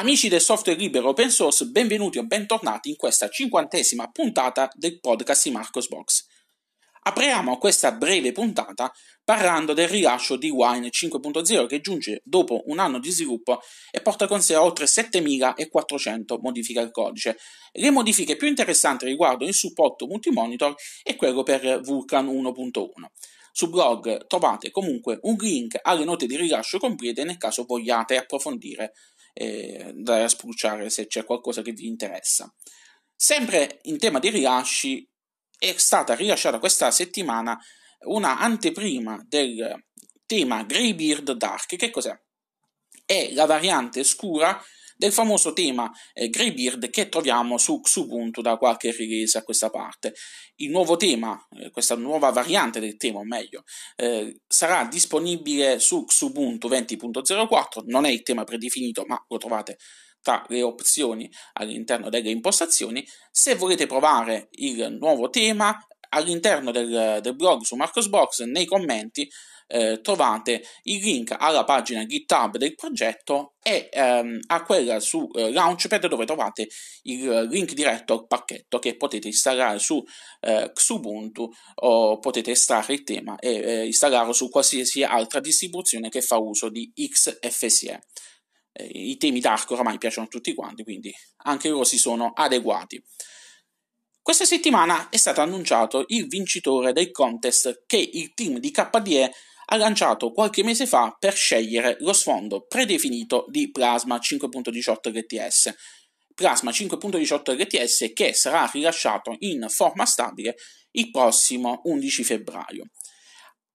Amici del software libero open source, benvenuti o bentornati in questa cinquantesima puntata del podcast di Marcos Box. Apriamo questa breve puntata parlando del rilascio di Wine 5.0 che giunge dopo un anno di sviluppo e porta con sé oltre 7400 modifiche al codice. Le modifiche più interessanti riguardano il supporto multimonitor e quello per Vulkan 1.1. Sul blog trovate comunque un link alle note di rilascio complete nel caso vogliate approfondire eh, da spulciare se c'è qualcosa che vi interessa. Sempre in tema di rilasci, è stata rilasciata questa settimana una anteprima del tema Greybeard Dark. Che cos'è? È la variante scura del famoso tema eh, Greybeard che troviamo su Xubuntu da qualche release a questa parte. Il nuovo tema, eh, questa nuova variante del tema, o meglio, eh, sarà disponibile su Xubuntu 20.04, non è il tema predefinito, ma lo trovate tra le opzioni all'interno delle impostazioni. Se volete provare il nuovo tema, all'interno del, del blog su Marcosbox, nei commenti, eh, trovate il link alla pagina GitHub del progetto e ehm, a quella su eh, Launchpad dove trovate il link diretto al pacchetto che potete installare su eh, Xubuntu o potete estrarre il tema e eh, installarlo su qualsiasi altra distribuzione che fa uso di XFCE. Eh, I temi dark oramai piacciono a tutti quanti, quindi anche loro si sono adeguati. Questa settimana è stato annunciato il vincitore del contest che il team di KDE ha lanciato qualche mese fa per scegliere lo sfondo predefinito di Plasma 5.18 LTS. Plasma 5.18 LTS che sarà rilasciato in forma stabile il prossimo 11 febbraio.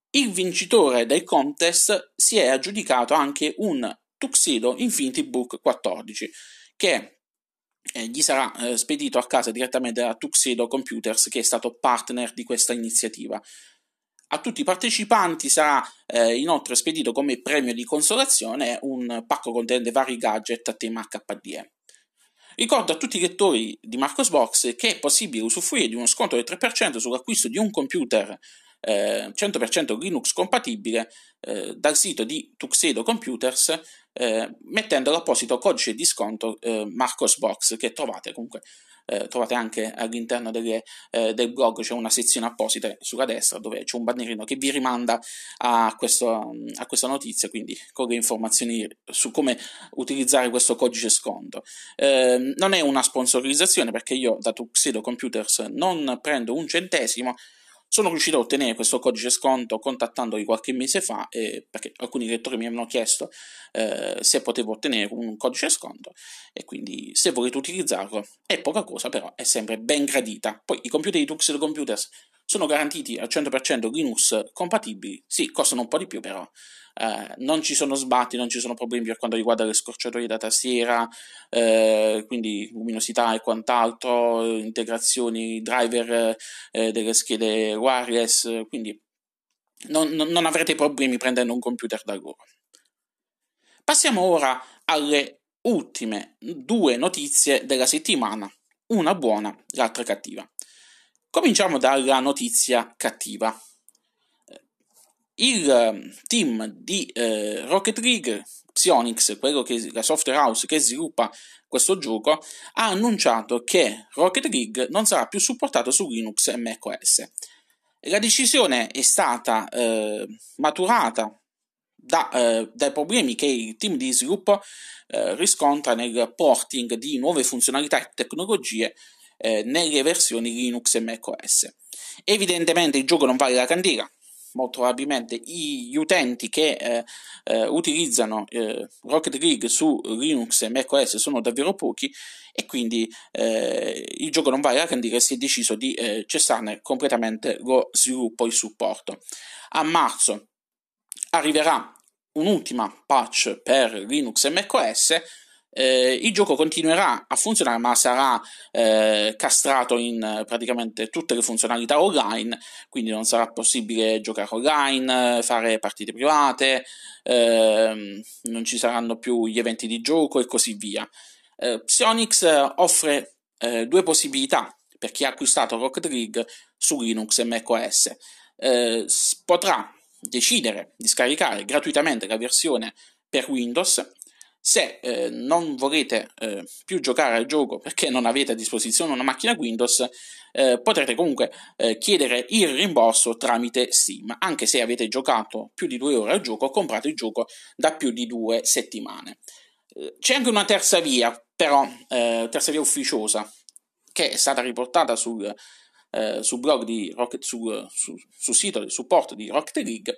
Il vincitore del contest si è aggiudicato anche un Tuxedo Infinity Book 14 che eh, gli sarà eh, spedito a casa direttamente da Tuxedo Computers che è stato partner di questa iniziativa. A tutti i partecipanti sarà eh, inoltre spedito come premio di consolazione un pacco contenente vari gadget a tema HDE. Ricordo a tutti i lettori di Marcosbox che è possibile usufruire di uno sconto del 3% sull'acquisto di un computer eh, 100% Linux compatibile eh, dal sito di Tuxedo Computers eh, mettendo l'apposito codice di sconto eh, Marcosbox che trovate comunque eh, trovate anche all'interno delle, eh, del blog, c'è una sezione apposita sulla destra dove c'è un bannerino che vi rimanda a, questo, a questa notizia, quindi con le informazioni su come utilizzare questo codice sconto. Eh, non è una sponsorizzazione perché io da Tuxedo Computers non prendo un centesimo, sono riuscito a ottenere questo codice sconto contattandoli qualche mese fa eh, perché alcuni lettori mi avevano chiesto eh, se potevo ottenere un codice sconto e quindi se volete utilizzarlo è poca cosa però è sempre ben gradita. Poi i computer di Tuxedo Computers sono garantiti al 100% Linux compatibili, sì, costano un po' di più però, eh, non ci sono sbatti, non ci sono problemi per quanto riguarda le scorciatoie da tastiera, eh, quindi luminosità e quant'altro, integrazioni, driver eh, delle schede wireless, quindi non, non avrete problemi prendendo un computer da loro. Passiamo ora alle ultime due notizie della settimana, una buona, l'altra cattiva. Cominciamo dalla notizia cattiva. Il ehm, team di eh, Rocket League, Psyonix, che, la software house che sviluppa questo gioco, ha annunciato che Rocket League non sarà più supportato su Linux e macOS. La decisione è stata eh, maturata da, eh, dai problemi che il team di sviluppo eh, riscontra nel porting di nuove funzionalità e tecnologie eh, nelle versioni Linux e macOS. Evidentemente il gioco non vale la candela, molto probabilmente gli utenti che eh, eh, utilizzano eh, Rocket League su Linux e macOS sono davvero pochi e quindi eh, il gioco non vale la candela e si è deciso di eh, cessarne completamente lo sviluppo e il supporto. A marzo arriverà un'ultima patch per Linux e macOS eh, il gioco continuerà a funzionare ma sarà eh, castrato in eh, praticamente tutte le funzionalità online, quindi non sarà possibile giocare online, fare partite private, ehm, non ci saranno più gli eventi di gioco e così via. Eh, Psyonix offre eh, due possibilità per chi ha acquistato Rocket League su Linux e macOS. Eh, potrà decidere di scaricare gratuitamente la versione per Windows Se eh, non volete eh, più giocare al gioco perché non avete a disposizione una macchina Windows, eh, potrete comunque eh, chiedere il rimborso tramite Steam. Anche se avete giocato più di due ore al gioco, comprate il gioco da più di due settimane. Eh, c'è anche una terza via, però, eh, terza via ufficiosa, che è stata riportata sul, sul blog di Rocket, su, su, sul sito del supporto di Rocket League,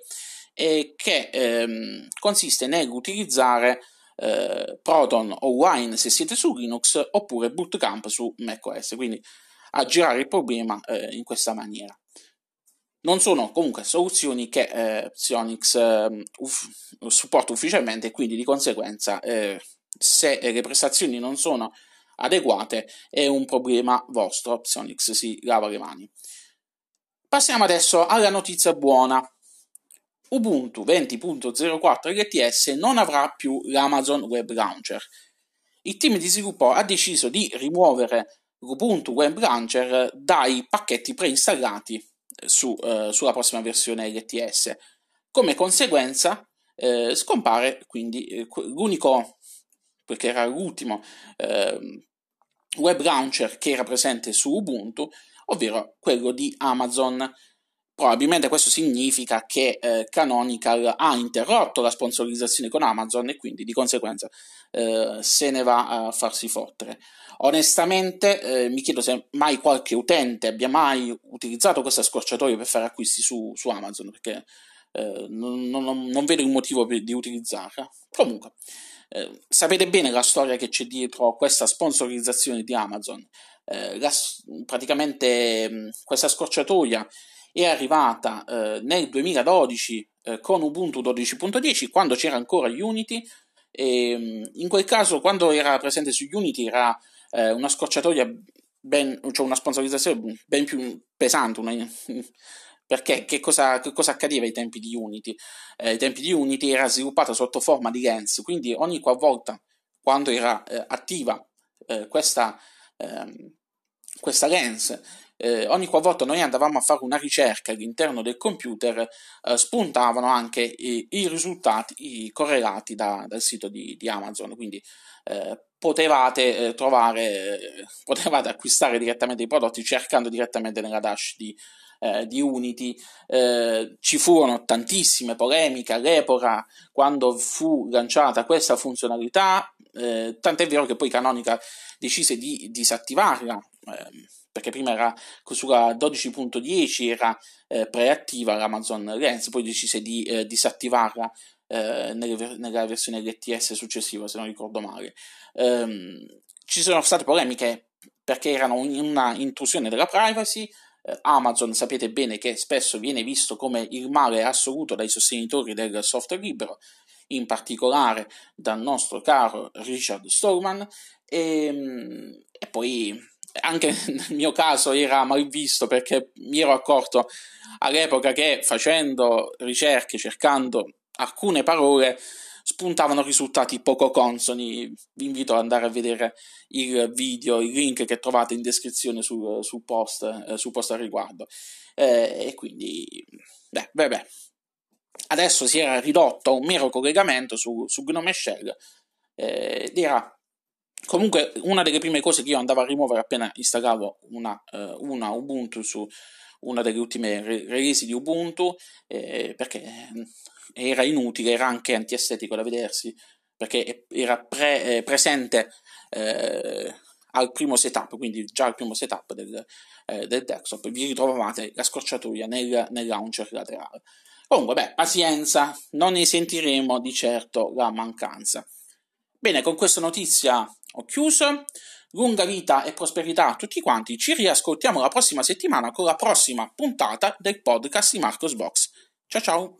e che ehm, consiste nell'utilizzare eh, Proton o Wine se siete su Linux oppure Bootcamp su macOS, quindi a girare il problema eh, in questa maniera. Non sono comunque soluzioni che eh, Psionics eh, uff, supporta ufficialmente quindi di conseguenza eh, se le prestazioni non sono adeguate è un problema vostro, Psionics si lava le mani. Passiamo adesso alla notizia buona. Ubuntu 20.04 LTS non avrà più l'Amazon Web Launcher. Il team di sviluppo ha deciso di rimuovere l'Ubuntu Web Launcher dai pacchetti preinstallati su, eh, sulla prossima versione LTS. Come conseguenza eh, scompare quindi eh, l'unico, perché era l'ultimo ehm, web launcher che era presente su Ubuntu, ovvero quello di Amazon. Probabilmente questo significa che eh, Canonical ha interrotto la sponsorizzazione con Amazon e quindi di conseguenza eh, se ne va a farsi fottere. Onestamente eh, mi chiedo se mai qualche utente abbia mai utilizzato questa scorciatoia per fare acquisti su, su Amazon perché eh, non, non, non, vedo il motivo di utilizzarla. Comunque, eh, sapete bene la storia che c'è dietro questa sponsorizzazione di Amazon. Eh, la, praticamente mh, questa scorciatoia è arrivata eh, nel 2012 eh, con Ubuntu 12.10 quando c'era ancora Unity e mm, in quel caso quando era presente su Unity era eh, una scorciatoia ben, cioè una sponsorizzazione ben più pesante una, perché che cosa, che cosa, accadeva ai tempi di Unity? Eh, ai tempi di Unity era sviluppata sotto forma di lens, quindi ogni qualvolta quando era eh, attiva eh, questa, ehm, questa lens eh, ogni qualvolta noi andavamo a fare una ricerca all'interno del computer, eh, spuntavano anche i, i risultati i correlati da, dal sito di, di Amazon. Quindi eh, potevate eh, trovare, potevate acquistare direttamente i prodotti cercando direttamente nella dash di, eh, di Unity. Eh, ci furono tantissime polemiche all'epoca quando fu lanciata questa funzionalità, eh, tant'è vero che poi Canonical decise di disattivarla. Eh, perché prima era sulla 12.10 era eh, preattiva l'Amazon Lens, poi decise di eh, disattivarla nelle, nella versione LTS successiva, se non ricordo male. Um, ci sono state polemiche perché erano una intrusione della privacy. Eh, Amazon sapete bene che spesso viene visto come il male assoluto dai sostenitori del software libero, in particolare dal nostro caro Richard Stallman, e, ehm, e poi anche nel mio caso era mal visto perché mi ero accorto all'epoca che facendo ricerche, cercando alcune parole, spuntavano risultati poco consoni. Vi invito ad andare a vedere il video, il link che trovate in descrizione sul, sul post, eh, sul post al riguardo. Eh, e quindi, beh, beh, beh. Adesso si era ridotto a un mero collegamento su, su Gnome Shell eh, ed era Comunque, una delle prime cose che io andavo a rimuovere appena installavo una, uh, una Ubuntu su una delle ultime re- release di Ubuntu, eh, perché era inutile, era anche antiestetico da vedersi, perché era pre- eh, presente eh, al primo setup, quindi già al primo setup del, eh, del desktop, vi ritrovavate la scorciatoia nel, nel launcher laterale. Comunque, beh, pazienza, non ne sentiremo di certo la mancanza. Bene, con questa notizia ho chiuso. Lunga vita e prosperità a tutti quanti. Ci riascoltiamo la prossima settimana con la prossima puntata del podcast di Marcos Box. Ciao ciao!